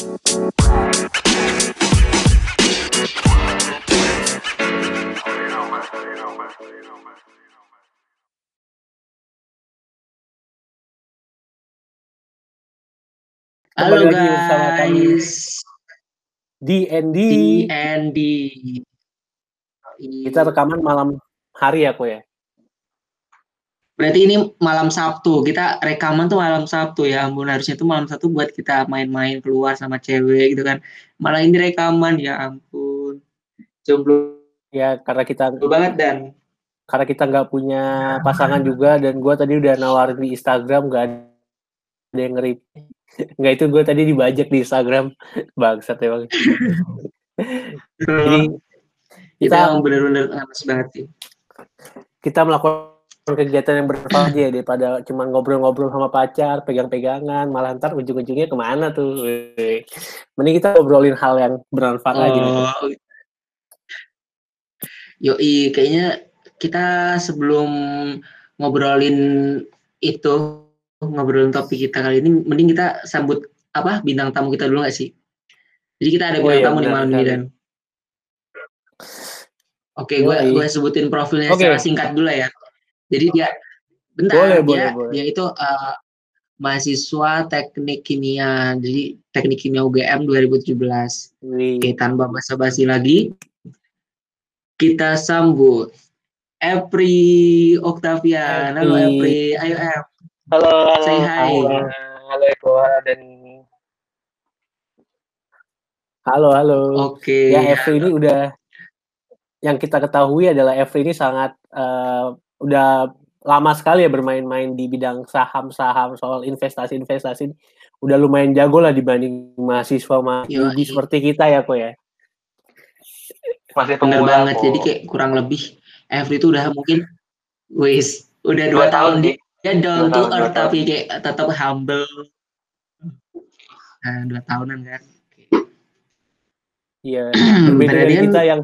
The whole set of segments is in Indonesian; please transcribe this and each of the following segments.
Halo lagi bersama kami guys. D&D. D&D. Kita rekaman malam hari ya, Ko ya? Berarti ini malam Sabtu. Kita rekaman tuh malam Sabtu ya ampun. Harusnya tuh malam Sabtu buat kita main-main keluar sama cewek gitu kan. Malah ini rekaman ya ampun. Jomblo Ya, karena kita banget dan karena kita nggak punya pasangan juga dan gua tadi udah nawarin di Instagram nggak ada yang ngerip. Nggak itu gue tadi dibajak di Instagram. Bangsat emang. Jadi kita kita bener-bener nganas banget sih. kita melakukan kegiatan yang berfaedah daripada cuma ngobrol-ngobrol sama pacar, pegang-pegangan, malah ntar ujung-ujungnya ke mana tuh. Mending kita ngobrolin hal yang bermanfaat aja. Oh. Yoi, kayaknya kita sebelum ngobrolin itu, ngobrolin topik kita kali ini, mending kita sambut apa bintang tamu kita dulu gak sih? Jadi kita ada Oh bintang iya, tamu di malam ini dan. Oke, gue gue sebutin profilnya Oke. secara singkat dulu ya. Jadi dia, bentar, Boleh, dia boleh, boleh. dia itu eh, mahasiswa teknik kimia, jadi teknik kimia UGM 2017. Wih. Oke, tanpa basa-basi lagi, kita sambut Epri Octavian. Halo Epri. Epri, ayo Ep. Halo, halo. Say hi. Halo, halo Eko dan Halo, halo. Oke. Ya, Evri ini udah yang kita ketahui adalah Evri ini sangat eh, udah lama sekali ya bermain-main di bidang saham-saham soal investasi-investasi. Udah lumayan jago lah dibanding mahasiswa mahasiswa seperti kita ya, kok ya. masih Bener pemula. banget. kok. Jadi kayak kurang lebih Epri itu udah mungkin wis udah dua, dua tahun tahun dia dia down Dua to earth tahun. tapi kayak tetap humble. Nah, dua tahunan kan. Oke. Iya. Berbeda dari kan- kita yang.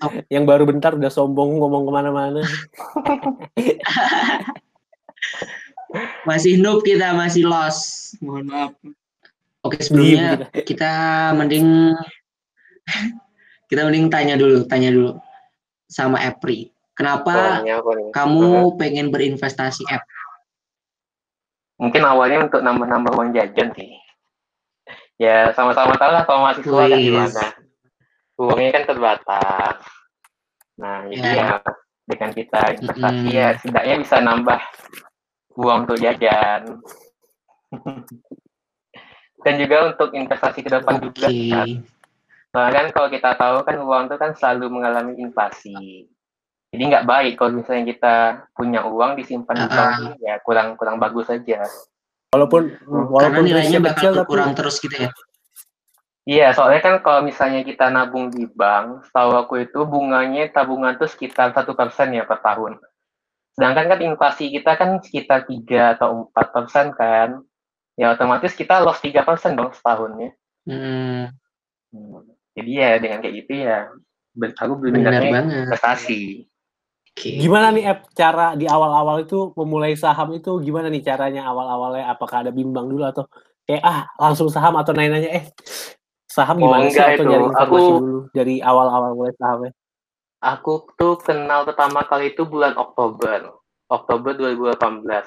yang baru bentar udah sombong ngomong ke mana-mana. Masih noob kita, masih lost. Mohon maaf. Oke, sebelumnya kita. kita mending kita mending tanya dulu, tanya dulu sama Epri. Kenapa nih? kamu pengen berinvestasi Ep? Mungkin awalnya untuk nambah-nambah uang jajan sih. Ya, sama-sama tahu lah kalau mahasiswa kan gimana. Uangnya kan terbatas. Nah, jadi Ya. ya dengan kita investasi Mm-mm. ya setidaknya bisa nambah uang untuk jajan. Dan juga untuk investasi ke depan juga. Oke. kan. Soalnya kan kalau kita tahu kan uang itu kan selalu mengalami inflasi. Jadi nggak baik kalau misalnya kita punya uang disimpan di Ah, bank ya kurang kurang bagus saja. Walaupun Karena walaupun nilainya risknya bakal kecil tapi berkurang terus gitu ya. Iya, soalnya kan kalau misalnya kita nabung di bank, setahu aku itu bunganya tabungan tuh sekitar satu persen ya per tahun. Sedangkan kan inflasi kita kan sekitar 3 atau 4 persen kan. Ya otomatis kita loss 3 persen dong setahunnya. Hmm, Hmm. Jadi ya dengan kayak gitu ya, aku berminatnya banget. investasi. Oke. Gimana nih Ep cara di awal-awal itu memulai saham itu gimana nih caranya awal-awalnya apakah ada bimbang dulu atau kayak ah langsung saham atau nanya-nanya eh saham Oh, gimana sih enggak atau itu. nyari informasi Aku- dulu dari awal-awal mulai sahamnya. Aku tuh kenal pertama kali itu bulan Oktober, Oktober 2018.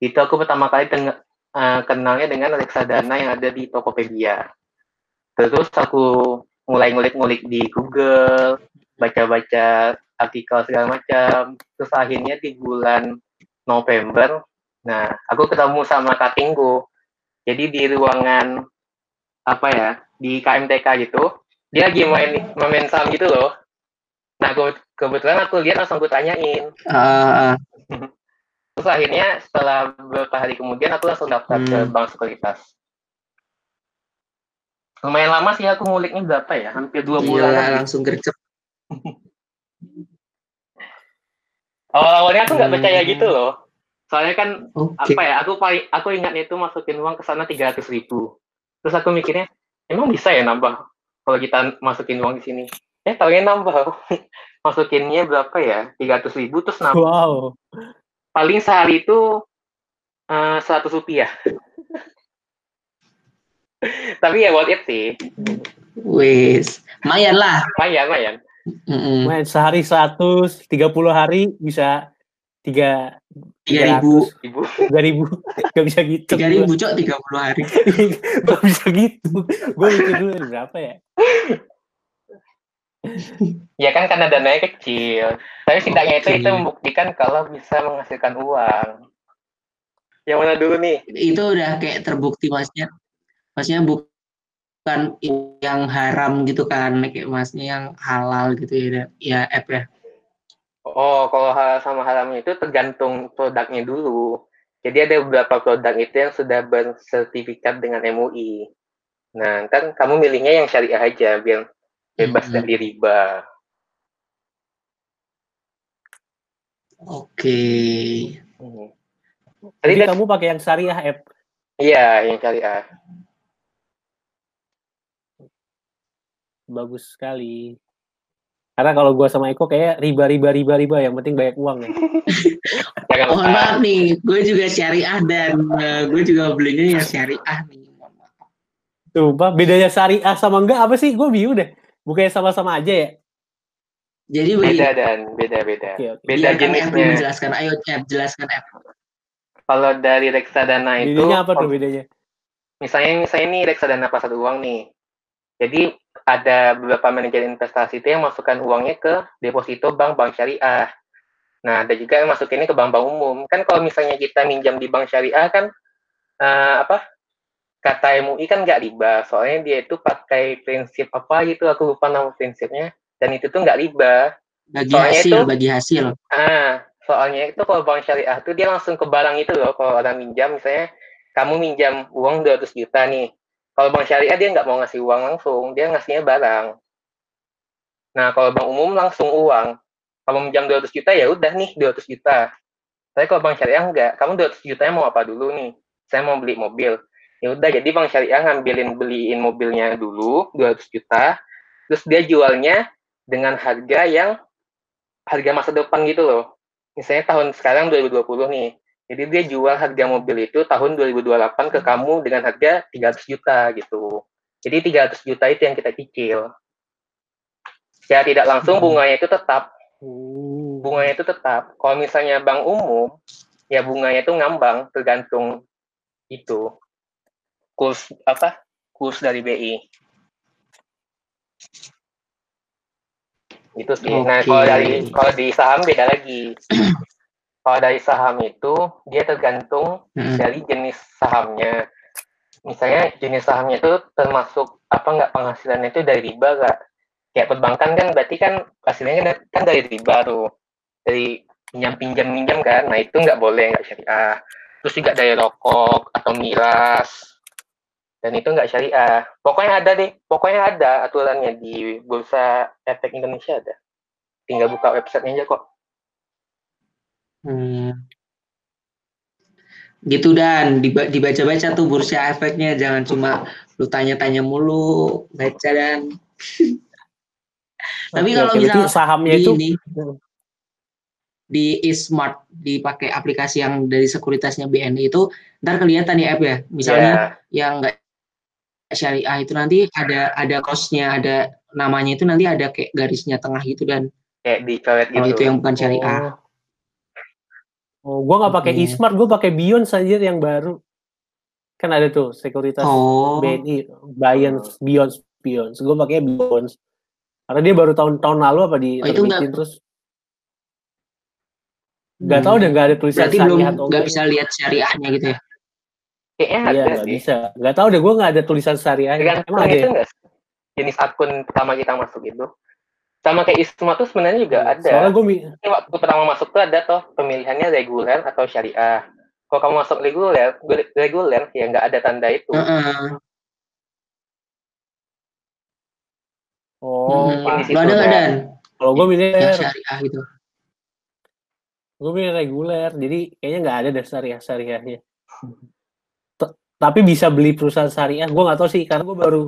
Itu aku pertama kali teng- eh, kenalnya dengan reksadana yang ada di Tokopedia. Terus aku mulai ngulik-ngulik di Google, baca-baca artikel segala macam. Terus akhirnya di bulan November, nah aku ketemu sama Katinggo. Jadi di ruangan apa ya di KMTK gitu, dia lagi main main saham gitu loh. Nah, ke- kebetulan aku lihat langsung aku tanyain. Ah, Terus akhirnya setelah beberapa hari kemudian aku langsung daftar ke Hmm. bank sekuritas. Lumayan lama sih aku nguliknya berapa ya? Hampir dua iya, bulan. langsung gercep. Awal-awalnya aku nggak Hmm. percaya gitu loh. Soalnya kan Oke. apa ya? Aku paling aku ingatnya itu masukin uang ke sana tiga ribu. Terus aku mikirnya emang bisa ya nambah kalau kita masukin uang di sini. Eh taunya nambah. Masukinnya berapa ya? Tiga ribu terus nambah. Wow. paling sehari itu eh, seratus rupiah. Tapi ya worth it sih. Wis, lumayan lah. Lumayan, lumayan. Mm-mm. Main sehari 100, 30 hari bisa tiga Tiga ribu, Ibu. tiga ribu gak bisa gitu tiga ribu cok, tiga puluh hari. gak bisa gitu gue mikir dulu berapa ya Ya kan karena dananya kecil. Tapi setidaknya itu Oke. itu membuktikan kalau bisa menghasilkan uang. Yang mana dulu nih? Itu udah kayak terbukti masnya. Maksudnya bukan yang haram gitu kan, kayak masnya yang halal gitu ya, ya app ya. Oh, kalau halal sama haram itu tergantung produknya dulu. Jadi ada beberapa produk itu yang sudah bersertifikat dengan MUI. Nah, kan kamu milihnya yang syariah aja biar bebas Mhm. dari riba. Oke. Hmm. jadi Tadi kan- kamu pakai yang syariah app Iya, yang syariah. bagus sekali karena kalau gue sama Eko kayak riba riba riba riba yang penting banyak uang ya Jangan Mohon maaf nih, gue juga syariah dan eh, gue juga belinya yang syariah nih. Tuh pak bedanya syariah sama enggak apa sih gue bingung deh bukannya sama-sama aja ya Jadi begini, Beda dan beda-beda. oke oke Beda App jenisnya. menjelaskan. Ayo App, jelaskan App. Kalau dari reksadana itu bedanya apa tuh bedanya misalnya misalnya ini reksadana pasar uang nih. Jadi ada beberapa manajer investasi itu yang masukkan uangnya ke deposito bank-bank syariah. Nah, ada juga yang masukinnya ke bank-bank umum. Kan kalau misalnya kita minjam di bank syariah kan eh, apa? Kata MUI kan nggak riba, soalnya dia itu pakai prinsip apa gitu, aku lupa nama prinsipnya. Dan itu tuh nggak riba. Bagi Soalnya hasil, itu- bagi hasil. Ah, soalnya itu kalau bank syariah tuh dia langsung ke barang itu loh. Kalau orang minjam, misalnya kamu minjam uang 200 juta nih. Kalau bank syariah dia nggak mau ngasih uang langsung, dia ngasihnya barang. Nah, kalau bank umum langsung uang. Kalau minjam 200 juta ya udah nih 200 juta. Tapi kalau bank syariah enggak, kamu 200 jutanya mau apa dulu nih? Saya mau beli mobil. Ya udah, jadi bank syariah ngambilin beliin mobilnya dulu 200 juta, terus dia jualnya dengan harga yang harga masa depan gitu loh. Misalnya tahun sekarang 2020 nih. Jadi dia jual harga mobil itu tahun 2028 ke kamu dengan harga 300 juta gitu. Jadi 300 juta itu yang kita cicil. Ya tidak langsung Hmm. bunganya itu tetap. Uh, Bunganya itu tetap. Kalau misalnya bank umum, ya bunganya itu ngambang tergantung itu kurs apa? Kurs dari BI. Itu sih. Nah, Oke. kalau dari kalau di saham beda lagi. Kalau dari saham itu dia tergantung Mm-mm. dari jenis sahamnya. Misalnya jenis sahamnya itu termasuk apa nggak penghasilannya itu dari riba nggak? Kayak perbankan kan berarti kan hasilnya kan, kan dari riba tuh, dari pinjam pinjam pinjam kan. Nah itu nggak boleh nggak syariah. Terus juga dari rokok atau miras dan itu nggak syariah. Pokoknya ada deh, pokoknya ada aturannya di Bursa Efek Indonesia ada. Tinggal buka websitenya aja kok. Hmm. Gitu dan. Diba- dibaca-baca tuh bursa efeknya jangan cuma lu tanya-tanya mulu baca dan. Tapi oke, kalau oke. Berarti misal sahamnya di itu ini di e-smart dipakai aplikasi yang dari sekuritasnya BNI itu ntar kelihatan ya app ya. Misalnya Ya, yang enggak syariah itu nanti ada ada cost-nya ada namanya itu nanti ada kayak garisnya tengah gitu dan. Kayak dicoret kalau gitu. itu yang bukan syariah. Oh, oh gue nggak pakai Oke. e-smart, gue pakai Beyond saja yang baru. Kan ada tuh sekuritas oh BNI, Beyond, Beyond, Beyond. Gue pakai Beyond. Karena dia baru tahun-tahun lalu apa di Oh, itu terbitin, terus tahu Hmm. deh nggak ada tulisan berarti belum syariah atau nggak bisa lihat syariahnya gitu ya Kayaknya Iya sih. bisa. Nggak tahu deh gue nggak ada tulisan syariahnya. Tergantung Emang ada itu ya? enggak sih? Jenis akun pertama kita masuk itu. Sama kayak Isma tuh sebenarnya juga ada. Soalnya gue waktu pertama masuk tuh ada toh pemilihannya reguler atau syariah. Kalau kamu masuk reguler, reguler ya nggak ada tanda itu. Heeh. oh, Hmm. ada nggak ada. kalau gue milih yang syariah gitu gue milih reguler. Jadi kayaknya nggak ada deh syariah syariahnya. T- Tapi bisa beli perusahaan syariah. Gue nggak tahu sih karena gue baru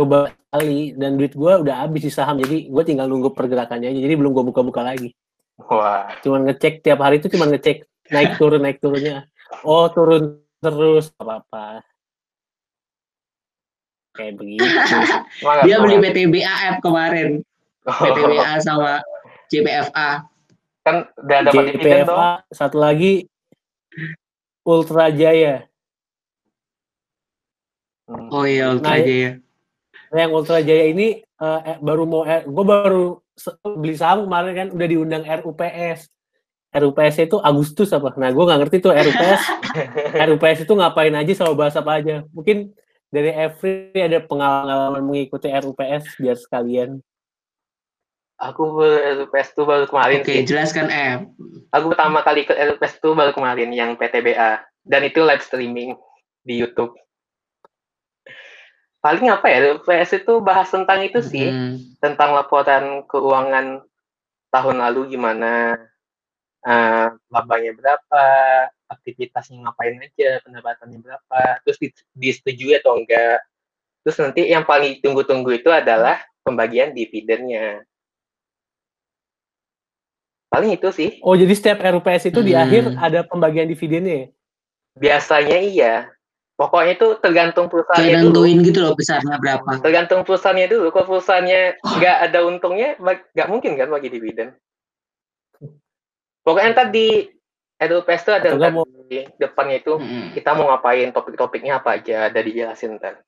coba kali dan duit gue udah habis di saham. Jadi gue tinggal nunggu pergerakannya aja. Jadi belum gue buka-buka lagi. Wah, Cuman ngecek tiap hari itu cuman ngecek naik turun naik turunnya. Oh turun terus apa apa. kayak begitu. Semangat, Dia beli. PTBA app kemarin. PTBA sama JPFA. kan udah dapat dividen dong. JPFA satu lagi Ultra Jaya. Oh iya, Ultra Nah, Jaya. Nah, yang Ultra Jaya ini eh, eh, baru mau gue baru beli saham kemarin kan udah diundang RUPS. RUPS itu Agustus apa? Nah, gue nggak ngerti tuh RUPS. RUPS itu ngapain aja sama bahas apa aja. Mungkin dari Every ada pengalaman mengikuti RUPS biar sekalian. Aku baru RUPS tuh baru kemarin Oke, sih. jelaskan M. Aku pertama kali ikut RUPS tuh baru kemarin yang PTBA dan itu live streaming di YouTube. Paling apa ya RUPS itu bahas tentang itu sih, Mm. tentang laporan keuangan tahun lalu gimana, eh, labanya berapa, aktivitasnya ngapain aja, pendapatannya berapa, terus di- disetujui atau enggak. Terus nanti yang paling ditunggu-tunggu itu adalah pembagian dividennya. Paling itu sih. Oh, jadi setiap RUPS itu di Hmm. akhir ada pembagian dividennya ya? Biasanya iya. Pokoknya itu tergantung Kayak perusahaannya dulu. nentuin gitu loh besarnya berapa. Tergantung perusahaannya dulu. Kalau perusahaannya nggak ada untungnya, nggak mungkin kan bagi dividen. Pokoknya ntar di RUPS itu ada ntar mau- di depannya itu Mm. kita mau ngapain, topik-topiknya apa aja, ada dijelasin ntar.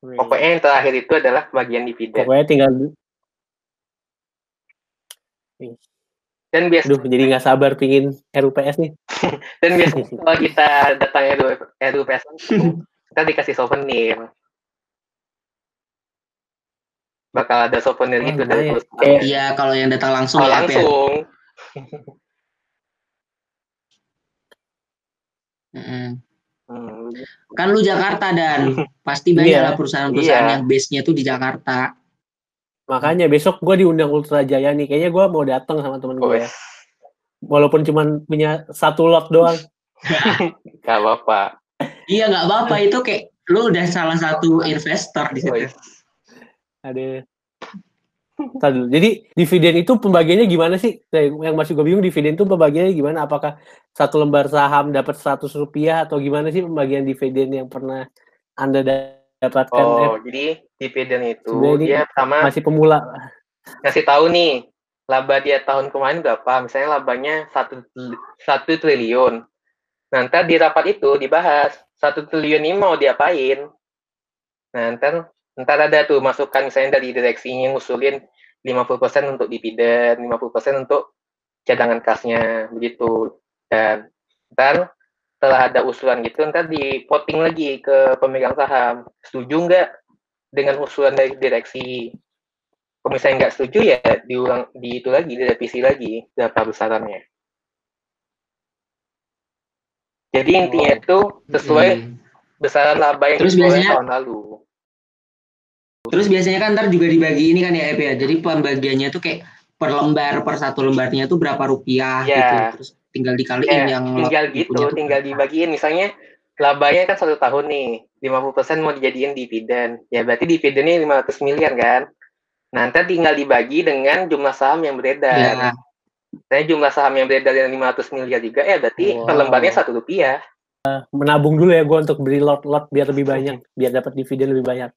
Pokoknya yang terakhir itu adalah bagian dividen. Pokoknya tinggal Dan biasa Aduh, jadi nggak sabar pingin RUPS nih. dan biasanya kalau kita datang RU- RUPS kita dikasih souvenir. Bakal ada souvenir Oh, gitu dari lumayan. perusahaan. Kayak- Iya, kalau yang datang langsung Oh, ya, ya. langsung. Mm-mm. Hmm, Kan lu Jakarta dan pasti banyak Iya. lah perusahaan-perusahaan Iya. yang base-nya tuh di Jakarta. Makanya besok gue diundang Ultra Jaya nih. Kayaknya gue mau datang sama temen gue. wes, Walaupun cuman punya satu lot doang. gak apa-apa. Iya nggak apa-apa itu kayak lu udah salah satu investor di situ. Wes. Ada. Jadi dividen itu pembagiannya gimana sih? Nah, Yang masih gue bingung dividen itu pembagiannya gimana? Apakah satu lembar saham dapat 100 rupiah atau gimana sih pembagian dividen yang pernah anda da- dapatkan? Eh, Oh, jadi dividen itu Sebenarnya ini dia pertama masih pemula. ngasih tahu nih laba dia tahun kemarin berapa. Misalnya labanya satu satu triliun. Ntar di rapat itu dibahas satu triliun ini mau diapain. Nah, ntar ntar ada tuh masukan misalnya dari direksinya ngusulin 50% untuk dividen, 50% untuk cadangan kasnya begitu. Dan ntar setelah ada usulan gitu ntar di voting lagi ke pemegang saham. Setuju nggak dengan usulan dari direksi? Kalau misalnya nggak setuju ya diulang di itu lagi, direvisi lagi berapa besarannya. Jadi intinya itu sesuai Hmm. besaran laba yang Terus biasanya- tahun lalu. Terus biasanya kan ntar juga dibagi ini kan ya Ep ya. Jadi pembagiannya tuh kayak per lembar per satu lembarnya tuh berapa rupiah Ya. gitu. Terus tinggal dikaliin Ya, yang tinggal gitu, tinggal dibagiin. Misalnya labanya kan satu tahun nih, 50% mau dijadiin dividen. Ya berarti dividennya 500 miliar kan. Nah, ntar tinggal dibagi dengan jumlah saham yang beredar. Ya. Misalnya jumlah saham yang beredar yang 500 miliar juga, ya berarti per Wow. lembarnya satu rupiah. Menabung dulu ya gue untuk beli lot-lot biar lebih banyak, biar dapat dividen lebih banyak.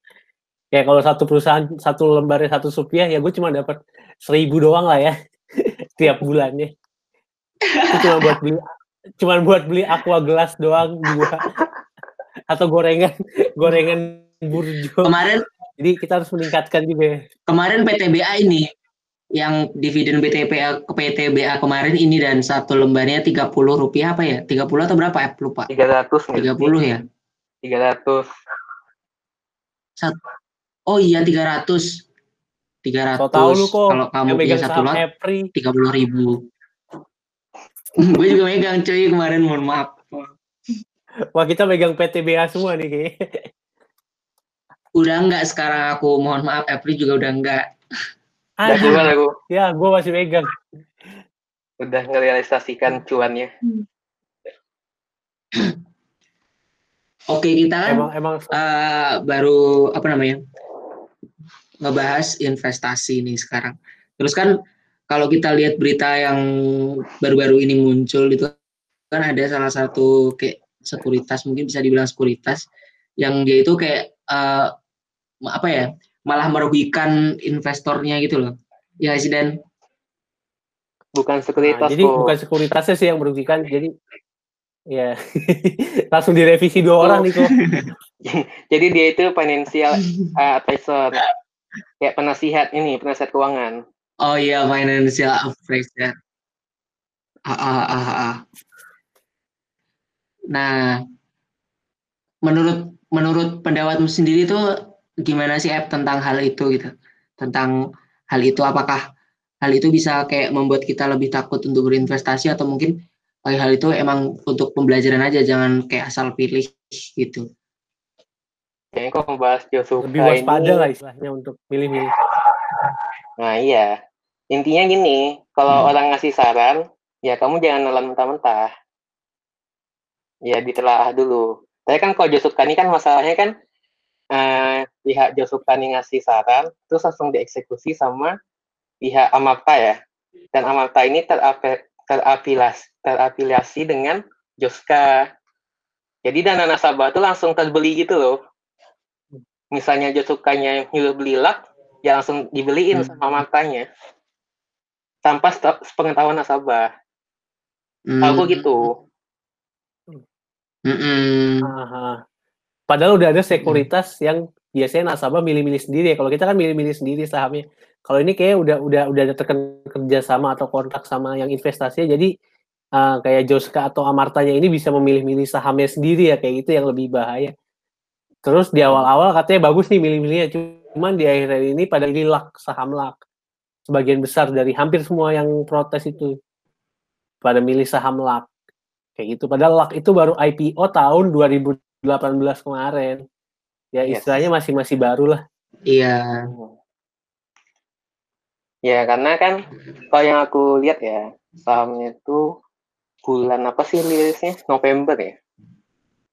Ya kalau satu perusahaan satu lembarnya satu rupiah ya gue cuma dapat seribu doang lah ya tiap bulannya. Itu cuma buat beli cuma buat beli aqua gelas doang dua atau gorengan gorengan burjo. Kemarin Jadi kita harus meningkatkan juga ya. kemarin PTBA ini yang dividen BTPA ke PTBA kemarin ini dan satu lembarnya 30 rupiah apa ya? 30 atau berapa Ep? Lupa. 300 30 ya? 300. Oh iya 300. 300. Kau tahu lu kok Kalau kamu yang punya satu lot Every 30 ribu. Gue juga megang cuy kemarin mohon maaf. Wah kita megang PTBA semua nih kayaknya. Udah enggak sekarang aku mohon maaf April juga udah enggak. Udah Anjing. keluar aku. Ya gue masih megang. Udah ngerealisasikan cuannya. Oke kita kan Emang emang eh, baru apa namanya ngebahas investasi nih sekarang. Terus kan kalau kita lihat berita yang baru-baru ini muncul itu kan ada salah satu kayak sekuritas mungkin bisa dibilang sekuritas yang dia itu kayak uh, apa ya malah merugikan investornya gitu loh ya sih dan bukan sekuritas nah, jadi kok. bukan sekuritasnya sih yang merugikan jadi ya langsung direvisi dua oh. orang nih kok jadi dia itu financial uh, advisor kayak penasihat ini penasihat keuangan oh iya financial advisor. Ah, ah, ah, ah. nah menurut menurut pendapatmu sendiri tuh gimana sih app tentang hal itu gitu? Tentang hal itu apakah hal itu bisa kayak membuat kita lebih takut untuk berinvestasi atau mungkin hal itu emang untuk pembelajaran aja jangan kayak asal pilih gitu? Kayaknya kok membahas Josuka lebih waspada ini... lah istilahnya untuk pilih-pilih nah iya intinya gini kalau hmm. orang ngasih saran ya kamu jangan nelan mentah-mentah ya ditelaah dulu tapi kan kalau Josuka ini kan masalahnya kan uh, pihak Josukani ngasih saran, terus langsung dieksekusi sama pihak Amarta ya. Dan Amarta ini terafiliasi, terafiliasi dengan Joska. Jadi dana nasabah itu langsung terbeli gitu loh. Misalnya Josukanya nyuruh beli lak, ya langsung dibeliin hmm. sama Amartanya. Tanpa pengetahuan nasabah. Hmm. Aku gitu. Mm -mm. Padahal udah ada sekuritas hmm. yang biasanya nasabah milih-milih sendiri ya. Kalau kita kan milih-milih sendiri sahamnya. Kalau ini kayak udah udah udah ada kerja sama atau kontrak sama yang investasi jadi uh, kayak Joska atau Amartanya ini bisa memilih-milih sahamnya sendiri ya kayak gitu yang lebih bahaya. Terus di awal-awal katanya bagus nih milih-milihnya, cuman di akhir ini pada ini lak saham lak. Sebagian besar dari hampir semua yang protes itu pada milih saham lak. Kayak gitu. Padahal lak itu baru IPO tahun 2000 18 kemarin. Ya istilahnya masih masih baru lah. Iya. Ya karena kan kalau yang aku lihat ya sahamnya itu bulan apa sih rilisnya November ya.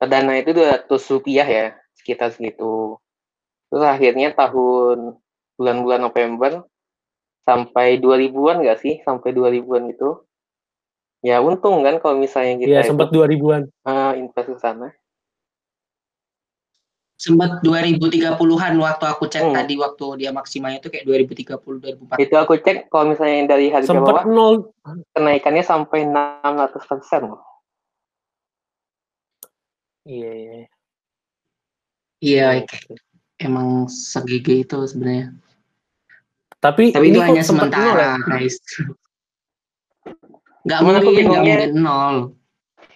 Perdana itu 200 rupiah ya sekitar segitu. Terus akhirnya tahun bulan-bulan November sampai 2000-an nggak sih? Sampai 2000-an gitu. Ya untung kan kalau misalnya kita Iya, sempat 2000-an. Uh, invest ke sana sempat 2030-an waktu aku cek hmm. tadi waktu dia maksimalnya itu kayak 2030 2040. Itu aku cek kalau misalnya dari harga sempat bawah nol kenaikannya sampai 600 persen Iya, iya. Iya, emang segigi itu sebenarnya. Tapi, Tapi itu hanya sementara, nol, ya? guys. Gak mungkin, gak mungkin nol.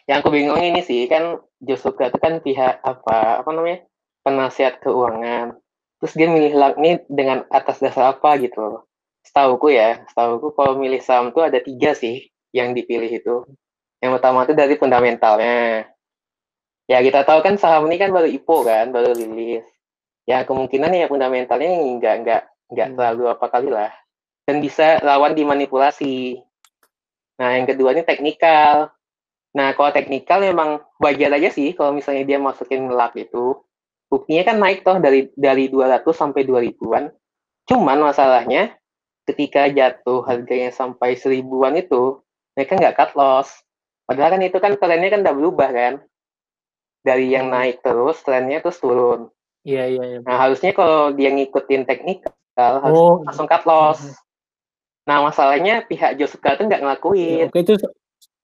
Yang aku bingung ini sih, kan Josuka itu kan pihak apa, apa namanya? penasihat keuangan terus dia milih ini dengan atas dasar apa gitu setauku ya setauku kalau milih saham tuh ada tiga sih yang dipilih itu yang pertama itu dari fundamentalnya ya kita tahu kan saham ini kan baru IPO kan baru rilis ya kemungkinan ya fundamentalnya nggak nggak nggak hmm. terlalu apa kali lah dan bisa lawan dimanipulasi nah yang kedua ini teknikal nah kalau teknikal memang wajar aja sih kalau misalnya dia masukin lap itu buktinya kan naik toh dari dari 200 sampai 2000-an. Cuman masalahnya ketika jatuh harganya sampai seribuan itu mereka nggak cut loss. Padahal kan itu kan trennya kan udah berubah kan. Dari yang hmm. naik terus trennya terus turun. Iya iya. iya. Nah harusnya kalau dia ngikutin teknik harus oh. langsung cut loss. Hmm. Nah masalahnya pihak Josuka tuh nggak ngelakuin. Ya, oke itu.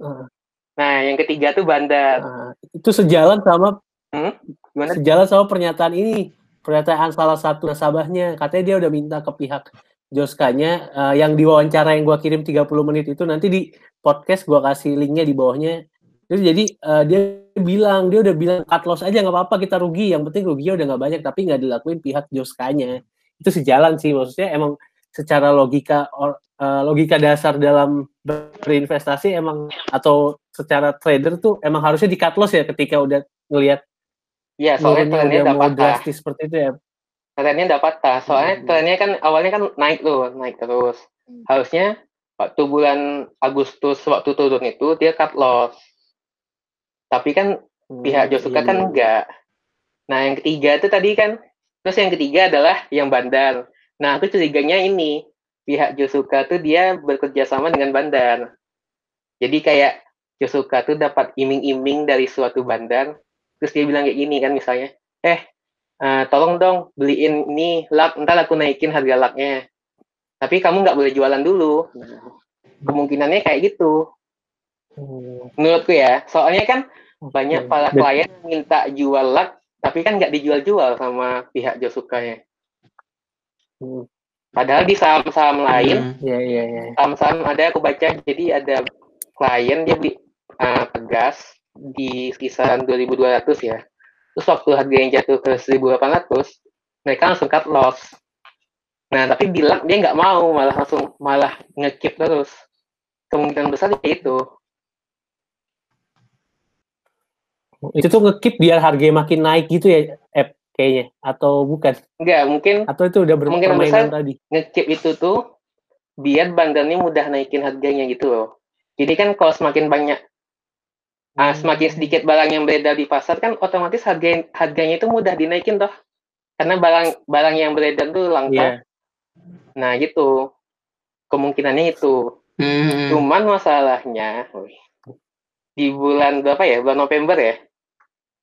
Uh. Nah yang ketiga tuh bandar. Uh, itu sejalan sama Hmm? Gimana? Sejalan sama pernyataan ini, pernyataan salah satu nasabahnya, katanya dia udah minta ke pihak Joskanya uh, yang diwawancara yang gua kirim 30 menit itu nanti di podcast gua kasih linknya di bawahnya. Terus jadi uh, dia bilang dia udah bilang cut loss aja nggak apa-apa kita rugi, yang penting ruginya udah nggak banyak tapi nggak dilakuin pihak Joskanya. Itu sejalan sih maksudnya emang secara logika or, uh, logika dasar dalam berinvestasi emang atau secara trader tuh emang harusnya di cut loss ya ketika udah ngelihat Iya, soalnya trennya udah patah. drastis seperti itu ya. Trennya udah patah. Soalnya hmm. trennya kan awalnya kan naik tuh, naik terus. Hmm. Harusnya waktu bulan Agustus waktu turun itu dia cut loss. Tapi kan hmm, pihak Josuka iya. kan enggak. Nah, yang ketiga itu tadi kan terus yang ketiga adalah yang bandar. Nah, aku curiganya ini pihak Josuka tuh dia bekerja sama dengan bandar. Jadi kayak Josuka tuh dapat iming-iming dari suatu bandar, terus dia bilang kayak gini kan misalnya, eh uh, tolong dong beliin ini lak, ntar aku naikin harga laknya. Tapi kamu nggak boleh jualan dulu. Nah, kemungkinannya kayak gitu. Hmm. Menurutku ya, soalnya kan banyak para klien minta jual lak, tapi kan nggak dijual-jual sama pihak Josukanya. Hmm. Padahal di saham-saham lain, hmm. yeah, yeah, yeah. saham-saham ada aku baca, jadi ada klien dia beli uh, pegas di kisaran 2200 ya. Terus waktu harga yang jatuh ke 1800, mereka langsung cut loss. Nah, tapi bilang dia nggak mau, malah langsung malah ngekip terus. Kemungkinan besar kayak itu. Itu tuh ngekip biar harganya makin naik gitu ya, app kayaknya atau bukan? Enggak, mungkin atau itu udah berpermainan tadi. Ngekip itu tuh biar bandarnya mudah naikin harganya gitu loh. Jadi kan kalau semakin banyak Nah, semakin sedikit barang yang beredar di pasar kan otomatis harga harganya itu mudah dinaikin toh. Karena barang barang yang beredar itu langka. Yeah. Nah, gitu. Kemungkinannya itu. Hmm. Cuman masalahnya di bulan berapa ya? Bulan November ya.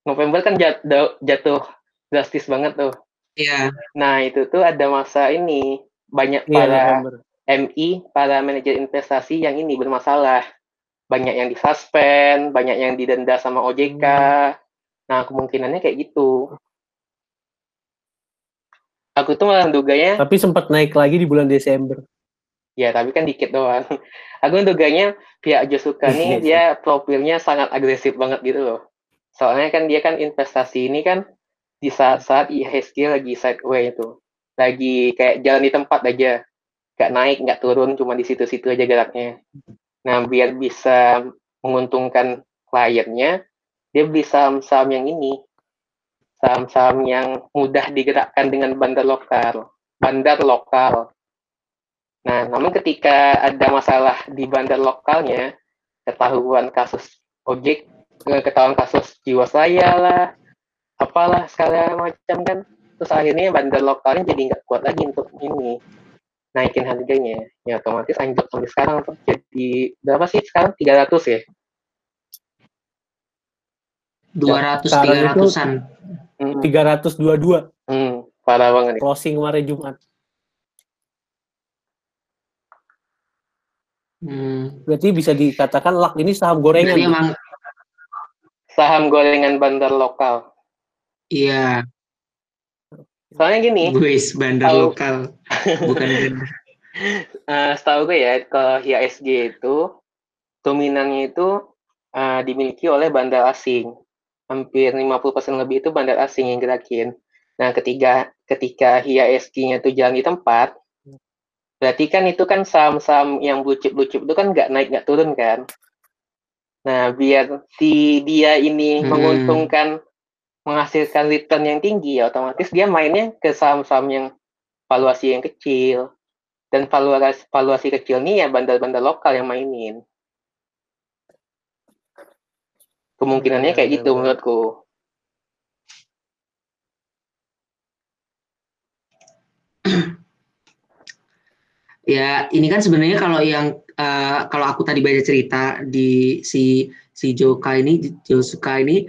November kan jatuh, jatuh drastis banget tuh. Iya. Yeah. Nah, itu tuh ada masa ini banyak yeah, para November. MI, para manajer investasi yang ini bermasalah banyak yang disuspend, banyak yang didenda sama OJK. Hmm. Nah, kemungkinannya kayak gitu. Aku tuh malah duganya. Tapi sempat naik lagi di bulan Desember. Ya, tapi kan dikit doang. Aku duganya pihak Josuka nih dia profilnya sangat agresif banget gitu loh. Soalnya kan dia kan investasi ini kan di saat-saat IHSG lagi sideway itu. Lagi kayak jalan di tempat aja. Gak naik, gak turun, cuma di situ-situ aja geraknya. Nah, biar bisa menguntungkan kliennya, dia beli saham-saham yang ini. Saham-saham yang mudah digerakkan dengan bandar lokal. Bandar lokal. Nah, namun ketika ada masalah di bandar lokalnya, ketahuan kasus ojek, eh, ketahuan kasus jiwasraya lah, apalah segala macam kan, terus akhirnya bandar lokalnya jadi nggak kuat lagi untuk ini naikin harganya. Ya otomatis anjlok sampai sekarang tuh. Jadi berapa sih sekarang? 300 ya? 200 tiga ratusan. Hmm. tiga ratus dua dua. Hmm, parah banget nih. closing kemarin Jumat. Hmm. berarti bisa dikatakan lak ini saham gorengan. Emang saham gorengan bandar lokal iya Soalnya gini. Guys, bandar tahu, lokal, bukan bandar. uh, setahu gue ya, ke HISG itu dominannya itu uh, dimiliki oleh bandar asing. Hampir 50% lebih itu bandar asing yang gerakin. Nah, ketika ketika HISG-nya itu jalan di tempat, berarti kan itu kan saham-saham yang blue chip blue chip itu kan nggak naik nggak turun kan. Nah, biar si dia ini hmm. menguntungkan menghasilkan return yang tinggi ya otomatis dia mainnya ke saham-saham yang valuasi yang kecil. Dan valuasi valuasi kecil nih ya bandar-bandar lokal yang mainin. Kemungkinannya kayak gitu menurutku ya ini kan sebenarnya kalau yang uh, kalau aku tadi baca cerita di si si Joka ini Josuka ini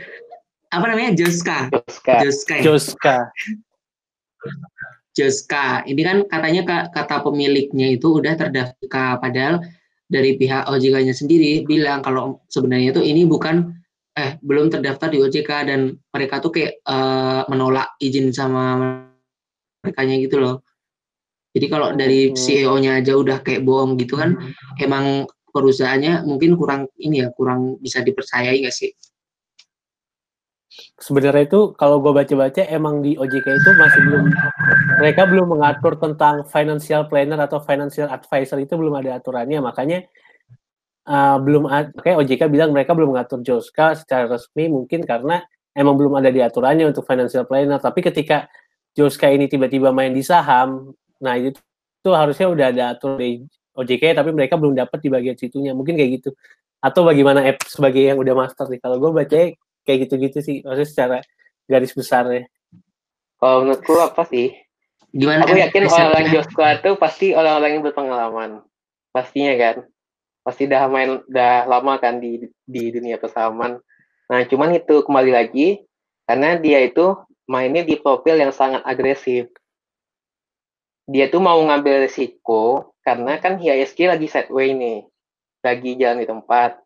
apa namanya? Joska. Joska. Joska ya? Joska. Joska. Ini kan katanya kata pemiliknya itu udah terdaftar padahal dari pihak OJK-nya sendiri bilang kalau sebenarnya itu ini bukan eh belum terdaftar di OJK dan mereka tuh kayak uh, menolak izin sama mereka gitu loh. Jadi kalau dari. CEO-nya aja udah kayak bohong gitu kan, hmm. emang perusahaannya mungkin kurang ini ya, kurang bisa dipercayai nggak sih? sebenarnya itu kalau gue baca-baca emang di OJK itu masih belum mereka belum mengatur tentang financial planner atau financial advisor itu belum ada aturannya makanya uh, belum kayak OJK bilang mereka belum mengatur Joska secara resmi mungkin karena emang belum ada di aturannya untuk financial planner tapi ketika Joska ini tiba-tiba main di saham nah itu itu harusnya udah ada atur di OJK tapi mereka belum dapat di bagian situnya. Mungkin kayak gitu. Atau bagaimana app sebagai yang udah master nih. Kalau gue baca kayak gitu-gitu sih. Maksudnya secara garis besarnya. Kalau menurutku apa sih? Gimana aku yakin orang-orang Joshua itu pasti orang-orang yang berpengalaman. Pastinya kan? Pasti udah main udah lama kan di di dunia persahaman. Nah, cuman itu kembali lagi karena dia itu mainnya di profil yang sangat agresif. Dia tuh mau ngambil resiko karena kan HISG lagi sideway nih, lagi jalan di tempat.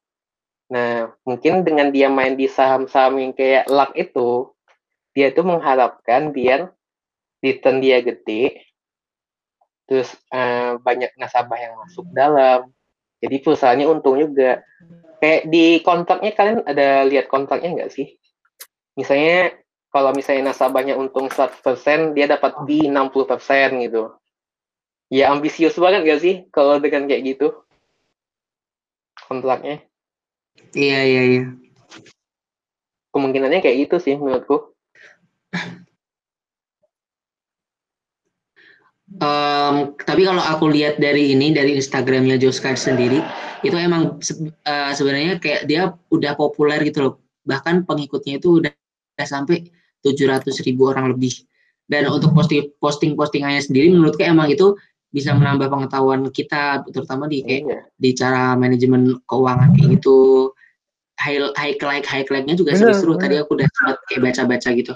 Nah, mungkin dengan dia main di saham-saham yang kayak luck itu, dia tuh mengharapkan biar return dia gede, terus uh, banyak nasabah yang masuk dalam, jadi perusahaannya untung juga. Kayak di kontraknya kalian ada lihat kontraknya nggak sih? Misalnya kalau misalnya nasabahnya untung 100%, dia dapat di 60% gitu. Ya ambisius banget nggak sih kalau dengan kayak gitu? Kontraknya. Iya, iya, iya. Kemungkinannya kayak gitu sih menurutku. Um, tapi kalau aku lihat dari ini dari Instagramnya Joska sendiri itu emang se uh, sebenarnya kayak dia udah populer gitu loh bahkan pengikutnya itu udah, udah sampai 700 ribu orang lebih. Dan untuk posting posting postingannya sendiri menurutku emang itu bisa menambah pengetahuan kita terutama di kayak iya. di cara manajemen keuangan kayak gitu. High high like high like-nya juga seru-seru. Tadi aku udah sempat kayak baca-baca gitu.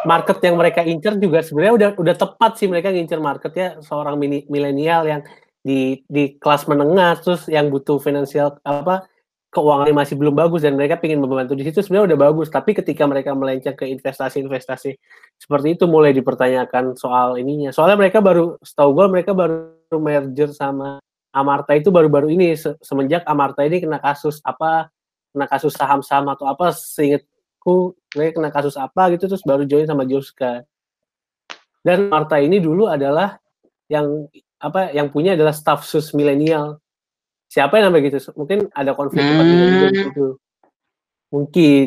Market yang mereka incer juga sebenarnya udah udah tepat sih mereka ngincer marketnya seorang milenial yang di di kelas menengah terus yang butuh finansial apa keuangannya masih belum bagus dan mereka ingin membantu di situ sebenarnya udah bagus. Tapi ketika mereka melenceng ke investasi-investasi seperti itu mulai dipertanyakan soal ininya. Soalnya mereka baru setahu gue mereka baru merger sama Amarta itu baru-baru ini. Semenjak Amarta ini kena kasus apa kena kasus saham-saham atau apa seingat aku gue kena kasus apa gitu terus baru join sama Joska. Dan Marta ini dulu adalah yang apa yang punya adalah staff sus milenial siapa yang namanya gitu? Mungkin ada konflik hmm. juga gitu mungkin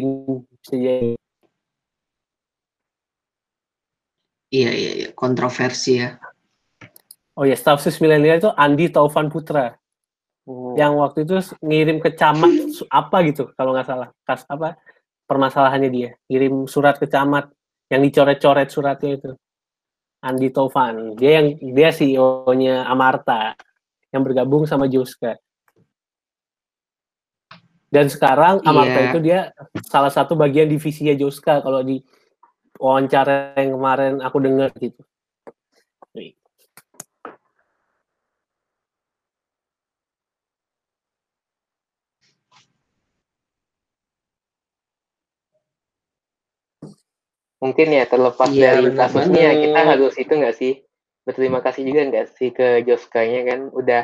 bisa jadi. Iya iya iya. Kontroversi ya. Oh ya staff sus milenial itu Andi Taufan Putra. Oh. yang waktu itu ngirim ke camat apa gitu kalau nggak salah. Kas apa permasalahannya dia. Kirim surat ke camat yang dicoret-coret suratnya itu. Andi Tovan dia yang dia CEO-nya Amarta yang bergabung sama Juska dan sekarang Amarta yeah. itu dia salah satu bagian divisinya Juska kalau di wawancara yang kemarin aku dengar gitu. Mungkin ya terlepas ya, dari kasusnya kita harus itu nggak sih? Berterima kasih juga nggak sih ke Joskanya kan? Udah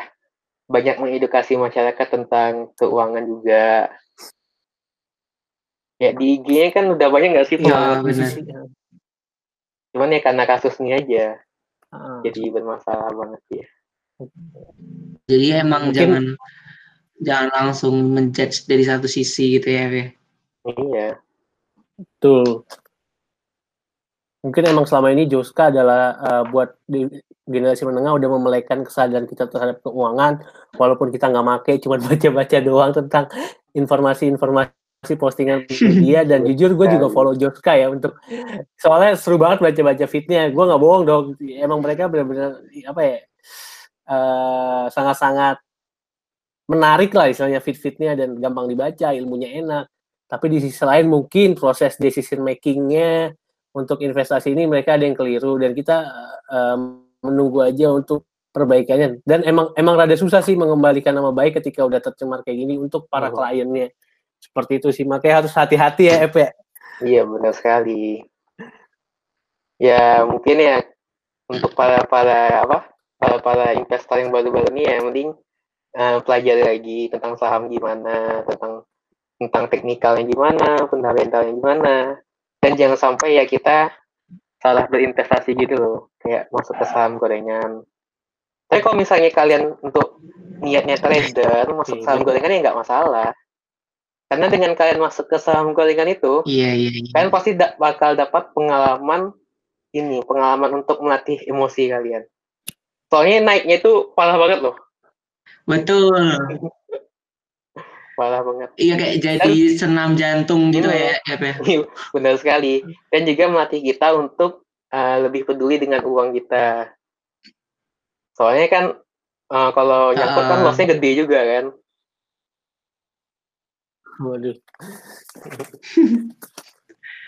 banyak mengedukasi masyarakat tentang keuangan juga. Ya di IG-nya kan udah banyak nggak sih ya, cuman ya karena kasus ini aja ah. jadi bermasalah banget ya. Jadi emang Mungkin, jangan jangan langsung menjudge dari satu sisi gitu ya iya. Betul. Mungkin emang selama ini Joska adalah uh, buat di generasi menengah udah memelekan kesadaran kita terhadap keuangan walaupun kita nggak make cuma baca-baca doang tentang informasi-informasi postingan dia dan jujur gue juga follow Joska ya untuk soalnya seru banget baca-baca fitnya gue nggak bohong dong emang mereka benar-benar apa ya eh, sangat-sangat menarik lah istilahnya fit-fitnya dan gampang dibaca ilmunya enak. Tapi di sisi lain mungkin proses decision makingnya untuk investasi ini mereka ada yang keliru dan kita um, menunggu aja untuk perbaikannya. Dan emang emang rada susah sih mengembalikan nama baik ketika udah tercemar kayak gini untuk para oh. kliennya. Seperti itu sih makanya harus hati-hati ya Ep ya. Iya benar sekali. Ya mungkin ya untuk para para apa para para investor yang baru-baru ini ya yang penting uh, pelajari lagi tentang saham gimana tentang tentang teknikalnya gimana fundamentalnya gimana. Dan jangan sampai ya kita salah berinvestasi gitu loh. Kayak masuk ke saham gorengan. Tapi kalau misalnya kalian untuk niatnya trader masuk saham gorengan ya nggak masalah. Karena dengan kalian masuk ke saham gorengan itu iya, iya, iya. kalian pasti da bakal dapat pengalaman ini pengalaman untuk melatih emosi kalian. Soalnya naiknya itu parah banget loh. Betul parah banget. Iya kayak jadi Dan, senam jantung gitu ya, ya, ya. Benar sekali. Dan juga melatih kita untuk uh, lebih peduli dengan uang kita. Soalnya kan uh, kalau nyangkut kan lossnya gede juga kan. Waduh.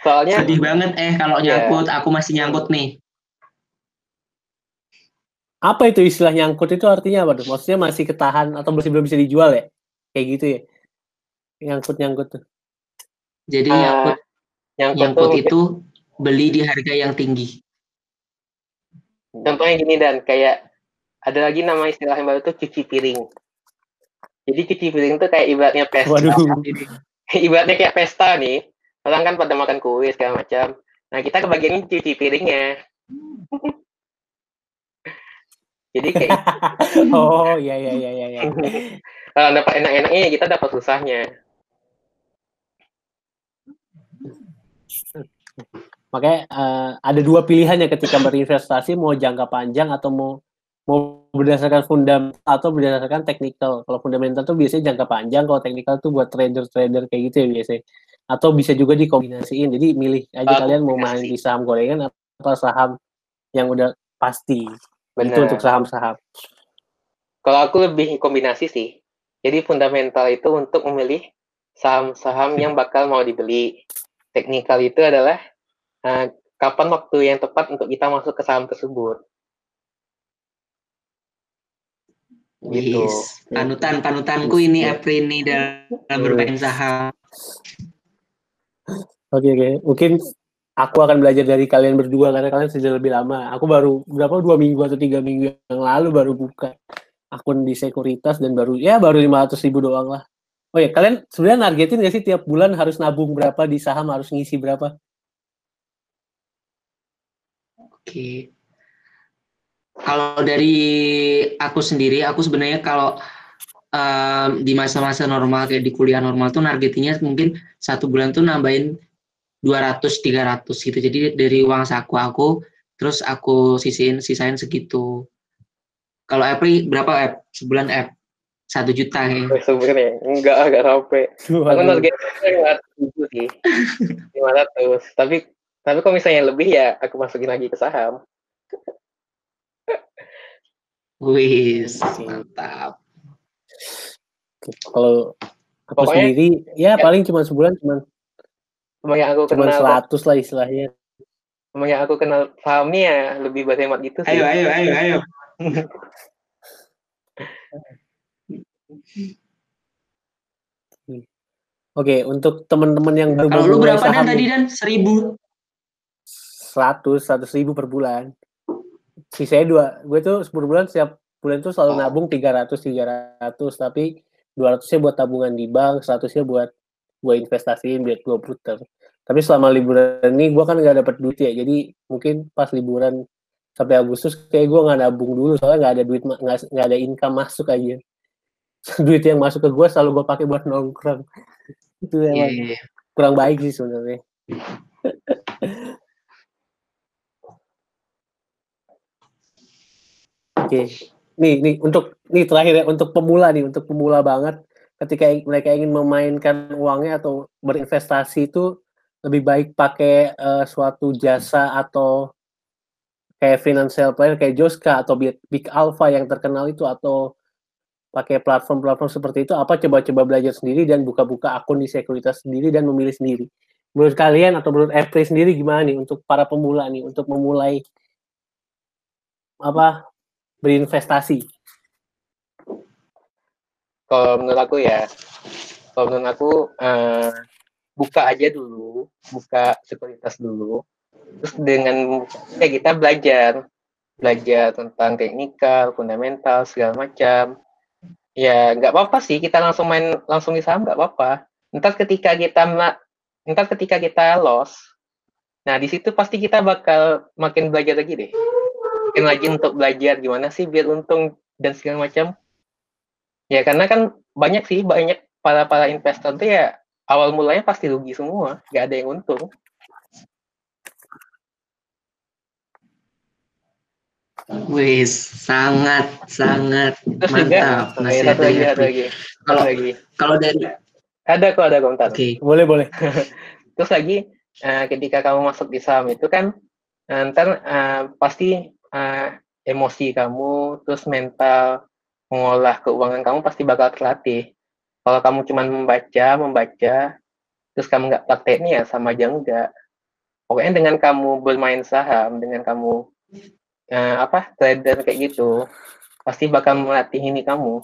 Soalnya Sedih banget eh kalau Iya. nyangkut, aku masih nyangkut nih. Apa itu istilah nyangkut itu artinya apa tuh? Maksudnya masih ketahan atau masih belum bisa dijual ya? Kayak gitu ya? Nyangkut-nyangkut tuh. Jadi uh, nyangkut nyangkut, nyangkut tuh itu beli di harga yang tinggi. contohnya gini dan kayak ada lagi nama istilah yang baru tuh cuci piring. Jadi cuci piring tuh kayak ibaratnya pesta. Waduh. ibaratnya kayak pesta nih. Orang kan pada makan kue segala macam. Nah kita kebagian cuci piringnya. Jadi kayak oh iya iya iya iya. iya. kalau dapat enak-enaknya ya kita dapat susahnya. Makanya eh, ada dua pilihan ya ketika berinvestasi mau jangka panjang atau mau mau berdasarkan fundamental atau berdasarkan technical. Kalau fundamental tuh biasanya jangka panjang, kalau technical tuh buat trader-trader kayak gitu ya biasanya. Atau bisa juga dikombinasiin. Jadi milih aja Ah, kalian mau main di saham gorengan atau saham yang udah pasti. Itu Benar. untuk saham-saham. Kalau aku lebih kombinasi sih. Jadi fundamental itu untuk memilih saham-saham yang bakal mau dibeli. Teknikal itu adalah eh, kapan waktu yang tepat untuk kita masuk ke saham tersebut. Gitu. Wis, panutan panutanku ini. April ini dalam bermain saham. Oke oke. Mungkin aku akan belajar dari kalian berdua karena kalian sudah lebih lama. Aku baru berapa dua minggu atau tiga minggu yang lalu baru buka akun di sekuritas dan baru ya baru 500 ribu doang lah. Oh ya kalian sebenarnya nargetin nggak sih tiap bulan harus nabung berapa di saham harus ngisi berapa? Oke. Kalau dari aku sendiri, aku sebenarnya kalau em, di masa-masa normal kayak di kuliah normal tuh nargetinnya mungkin satu bulan tuh nambahin 200 300 gitu. Jadi dari uang saku aku terus aku sisihin sisain segitu. Kalau April berapa Ap? Sebulan Ap? Satu juta kayaknya. Oh, Sebenarnya enggak enggak sampai. Aku targetnya 500 ribu sih. 500. Tapi tapi kalau misalnya lebih ya aku masukin lagi ke saham. Wis, mantap. Kalau aku Pokoknya- sendiri ya ya. paling cuma sebulan cuma Emang yang aku cuma kenal 100 lah istilahnya. emang yang aku kenal saham nih ya lebih berhemat gitu sih. Ayo, ayo, ayo, ayo. Oke, untuk teman-teman yang baru Kalau lu berapa dan saham tadi dan? Seribu. 100, 100 ribu per bulan. Sisanya dua, gue tuh 10 bulan setiap bulan tuh selalu Oh. nabung 300, 300, tapi 200-nya buat tabungan di bank, 100-nya buat gue investasiin biar gue puter. Tapi selama liburan ini gue kan nggak dapet duit ya, jadi mungkin pas liburan sampai Agustus kayak gue nggak nabung dulu soalnya nggak ada duit nggak ada income masuk aja. duit yang masuk ke gue selalu gue pakai buat nongkrong. Itu Iya, emang iya, iya. kurang baik sih sebenarnya. Oke, nih nih untuk nih terakhir ya untuk pemula nih untuk pemula banget ketika mereka ingin memainkan uangnya atau berinvestasi itu lebih baik pakai eh, suatu jasa atau kayak financial planner kayak Joska atau Big Alpha yang terkenal itu atau pakai platform-platform seperti itu apa coba-coba belajar sendiri dan buka-buka akun di sekuritas sendiri dan memilih sendiri. Menurut kalian atau menurut April sendiri gimana nih untuk para pemula nih untuk memulai apa berinvestasi? Kalau menurut aku ya, kalau menurut aku eh, buka aja dulu, buka sekuritas dulu. Terus dengan ya kita belajar, belajar tentang teknikal, fundamental segala macam. Ya nggak apa-apa sih kita langsung main langsung di saham nggak apa-apa. Ntar ketika kita mela- ntar ketika kita loss, nah di situ pasti kita bakal makin belajar lagi deh. Makin lagi untuk belajar gimana sih biar untung dan segala macam. Ya karena kan banyak sih banyak para para investor tuh ya awal mulanya pasti rugi semua, nggak ada yang untung. Wis, sangat sangat Terus mantap satu dari lagi, Kalau kalau dari Ada kok, ada kok, ntar. oke, Boleh boleh. Terus lagi eh, ketika kamu masuk di saham itu kan eh, ntar eh, pasti eh, emosi kamu, terus mental mengolah keuangan kamu pasti bakal terlatih. Kalau kamu cuma membaca, membaca, terus kamu nggak prakteknya ya sama aja enggak. Pokoknya dengan kamu bermain saham, dengan kamu eh, apa trader kayak gitu, pasti bakal melatih ini kamu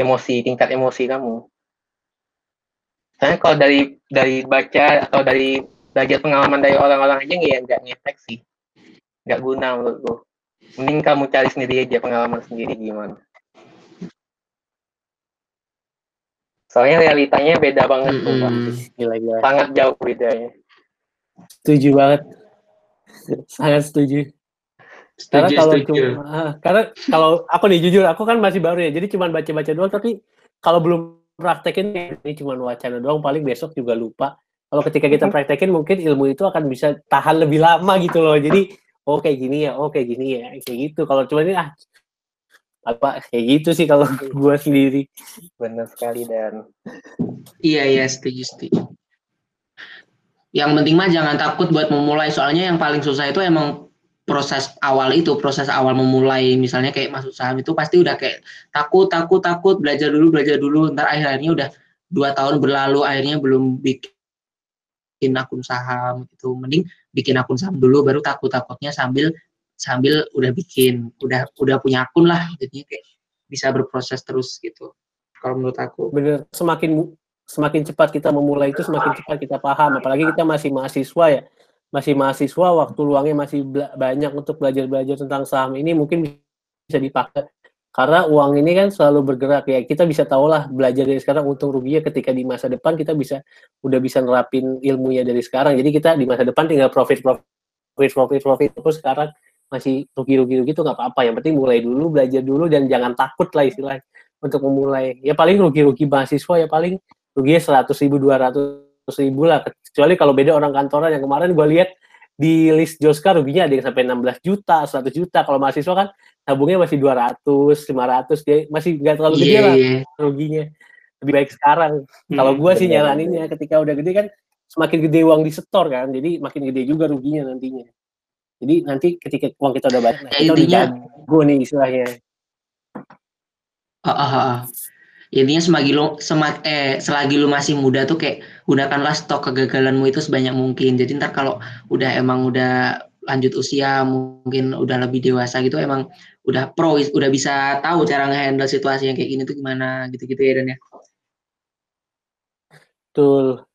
emosi, tingkat emosi kamu. Soalnya kalau dari dari baca atau dari belajar pengalaman dari orang-orang aja nggak ya nggak ngefek sih, nggak guna menurutku. Mending kamu cari sendiri aja pengalaman sendiri gimana. Soalnya realitanya beda banget tuh, Pak. Mm-mm. Gila-gila. Sangat jauh bedanya. Setuju banget. Sangat setuju. Karena kalau setuju. cuma, ah, karena kalau aku nih jujur, aku kan masih baru ya, jadi cuma baca-baca doang. Tapi kalau belum praktekin ini cuma wacana doang, paling besok juga lupa. Kalau ketika kita praktekin, mungkin ilmu itu akan bisa tahan lebih lama gitu loh. Jadi, oh kayak gini ya, oh kayak gini ya, kayak gitu. Kalau cuma ini ah apa kayak gitu sih kalau gua sendiri. Benar sekali dan Iya iya setuju setuju. Yang penting mah jangan takut buat memulai soalnya yang paling susah itu emang proses awal itu proses awal memulai misalnya kayak masuk saham itu pasti udah kayak takut takut takut belajar dulu belajar dulu ntar akhirnya udah dua tahun berlalu akhirnya belum bikin akun saham itu mending bikin akun saham dulu baru takut takutnya sambil sambil udah bikin udah udah punya akun lah jadinya kayak bisa berproses terus gitu kalau menurut aku Bener, semakin semakin cepat kita memulai itu semakin cepat kita paham. Apalagi kita masih mahasiswa ya, masih mahasiswa, waktu luangnya masih banyak untuk belajar-belajar tentang saham ini mungkin bisa dipakai. Karena uang ini kan selalu bergerak ya. Kita bisa tahu lah belajar dari sekarang untung ruginya ketika di masa depan kita bisa udah bisa nerapin ilmunya dari sekarang. Jadi kita di masa depan tinggal profit profit profit profit terus sekarang masih rugi-rugi gitu nggak apa-apa. Yang penting mulai dulu, belajar dulu dan jangan takut lah istilahnya untuk memulai. Ya paling rugi-rugi mahasiswa ya paling ruginya seratus ribu, dua ratus ribu lah. Kecuali kalau beda orang kantoran yang kemarin gue lihat di list Joska ruginya ada yang sampai 16 juta, 100 juta. Kalau mahasiswa kan tabungnya masih 200, 500, dia masih nggak terlalu gede Iya, lah iya. ruginya. Lebih baik sekarang. Kalau Hmm, gue sih benar. nyaraninnya ketika udah gede kan semakin gede uang di setor kan, jadi makin gede juga ruginya nantinya. Jadi nanti ketika uang kita udah banyak, nah, Ya, kita udah jago nih istilahnya. Ah, ah, ah, Intinya semagi lu semak eh selagi lu masih muda tuh kayak gunakanlah stok kegagalanmu itu sebanyak mungkin. Jadi ntar kalau udah emang udah lanjut usia mungkin udah lebih dewasa gitu emang udah pro udah bisa tahu cara ngehandle situasi yang kayak gini tuh gimana gitu-gitu ya Dan ya. Betul.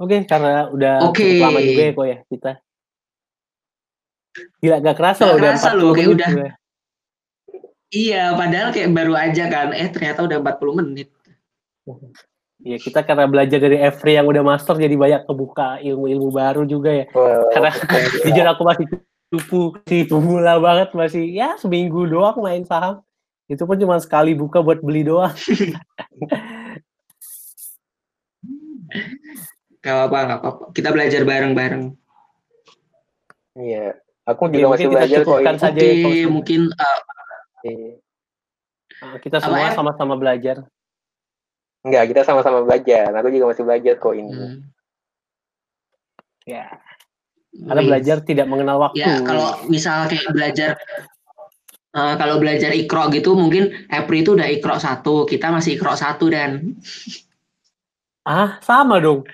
Oke, karena udah cukup lama juga ya kok ya kita. Gila, gak kerasa Gak udah kerasa 40 loh, kayak udah- gue. Iya, padahal kayak baru aja kan. Eh ternyata udah 40 menit. Iya, kita karena belajar dari Every yang udah master jadi banyak kebuka ilmu-ilmu baru juga ya. Wah, Karena betul. jujur aku masih cupu, masih pemula banget, masih ya seminggu doang main saham. Itu pun cuma sekali buka buat beli doang. Gak apa-apa, gak apa-apa. Kita belajar bareng-bareng. Iya. Aku Oke, juga masih mungkin kita belajar kok Oke, ya, Coach. mungkin uh, Kita Apa, semua Em? sama-sama belajar. Enggak, kita sama-sama belajar. Aku juga masih belajar kok ini. hmm, Ya, karena belajar tidak mengenal waktu. Ya, kalau misal kayak belajar eh, kalau belajar ikro gitu mungkin April itu udah ikro satu, kita masih ikro satu dan Ah, sama dong.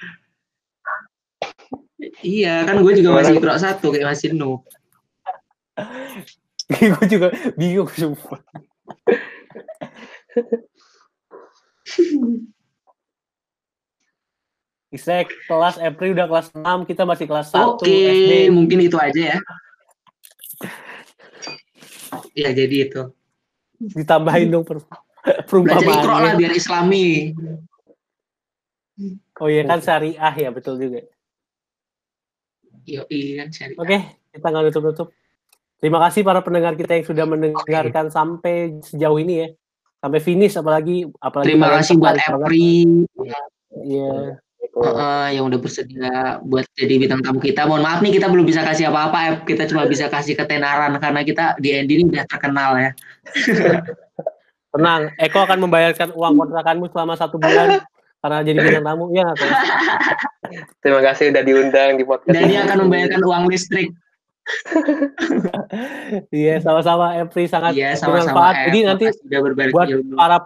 iya kan gue juga masih ikro satu kayak masih noob. gue juga bingung sumpah. Isek kelas April udah kelas 6, kita masih kelas 1 Oke, SD. mungkin itu aja ya. Ya jadi itu. Ditambahin dong per Belajar ikro lah perumpamaannya. biar islami. Oh iya kan syariah ya, betul juga. Yo, iya kan syariah. Oke, kita nggak nutup-nutup. Terima kasih para pendengar kita yang sudah mendengarkan sampai sejauh ini ya. Sampai finish apalagi apalagi Terima kasih buat. April Iya. Eh, yang udah bersedia buat jadi bintang tamu kita. Mohon maaf nih kita belum bisa kasih apa-apa, kita cuma bisa kasih ketenaran karena kita di Andy ini udah terkenal ya. Tenang, Eko akan membayarkan uang kontrakanmu selama satu bulan karena jadi bintang tamu. Iya nggak Ko? Terima kasih udah diundang di podcast Dan dia akan membayarkan uang listrik. Iya, sama-sama Epri sangat Iya, sama-sama bermanfaat. Ep, Jadi nanti berbagi buat ilmu. para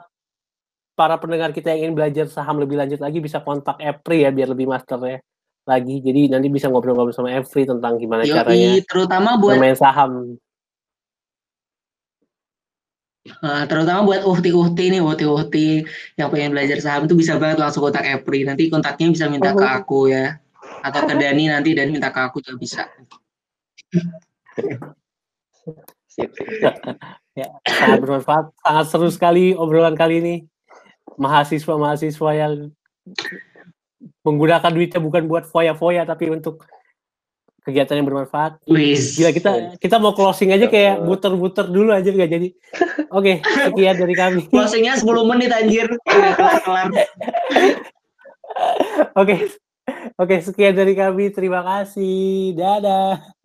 para pendengar kita yang ingin belajar saham lebih lanjut lagi bisa kontak Epri ya biar lebih masternya lagi. Jadi nanti bisa ngobrol-ngobrol sama Epri tentang gimana caranya Yoi, terutama buat bermain saham. eh, terutama buat uhti-uhti nih, uhti-uhti yang pengen belajar saham itu bisa banget langsung kontak Epri. Nanti kontaknya bisa minta ke aku ya. Atau ke Dani nanti dan minta ke aku juga bisa. Sip. Ya, sangat bermanfaat. Sangat seru sekali obrolan kali ini. Mahasiswa-mahasiswa yang menggunakan duitnya bukan buat foya-foya tapi untuk kegiatan yang bermanfaat. Wis. Gila kita kita mau closing aja kayak muter-muter dulu aja nggak jadi. Oke, sekian dari kami. Closingnya 10 menit anjir. Oke. Oke, sekian dari kami. Terima kasih. Dadah.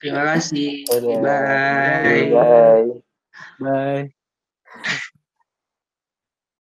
Terima kasih. Dadah. Bye. Bye. Bye.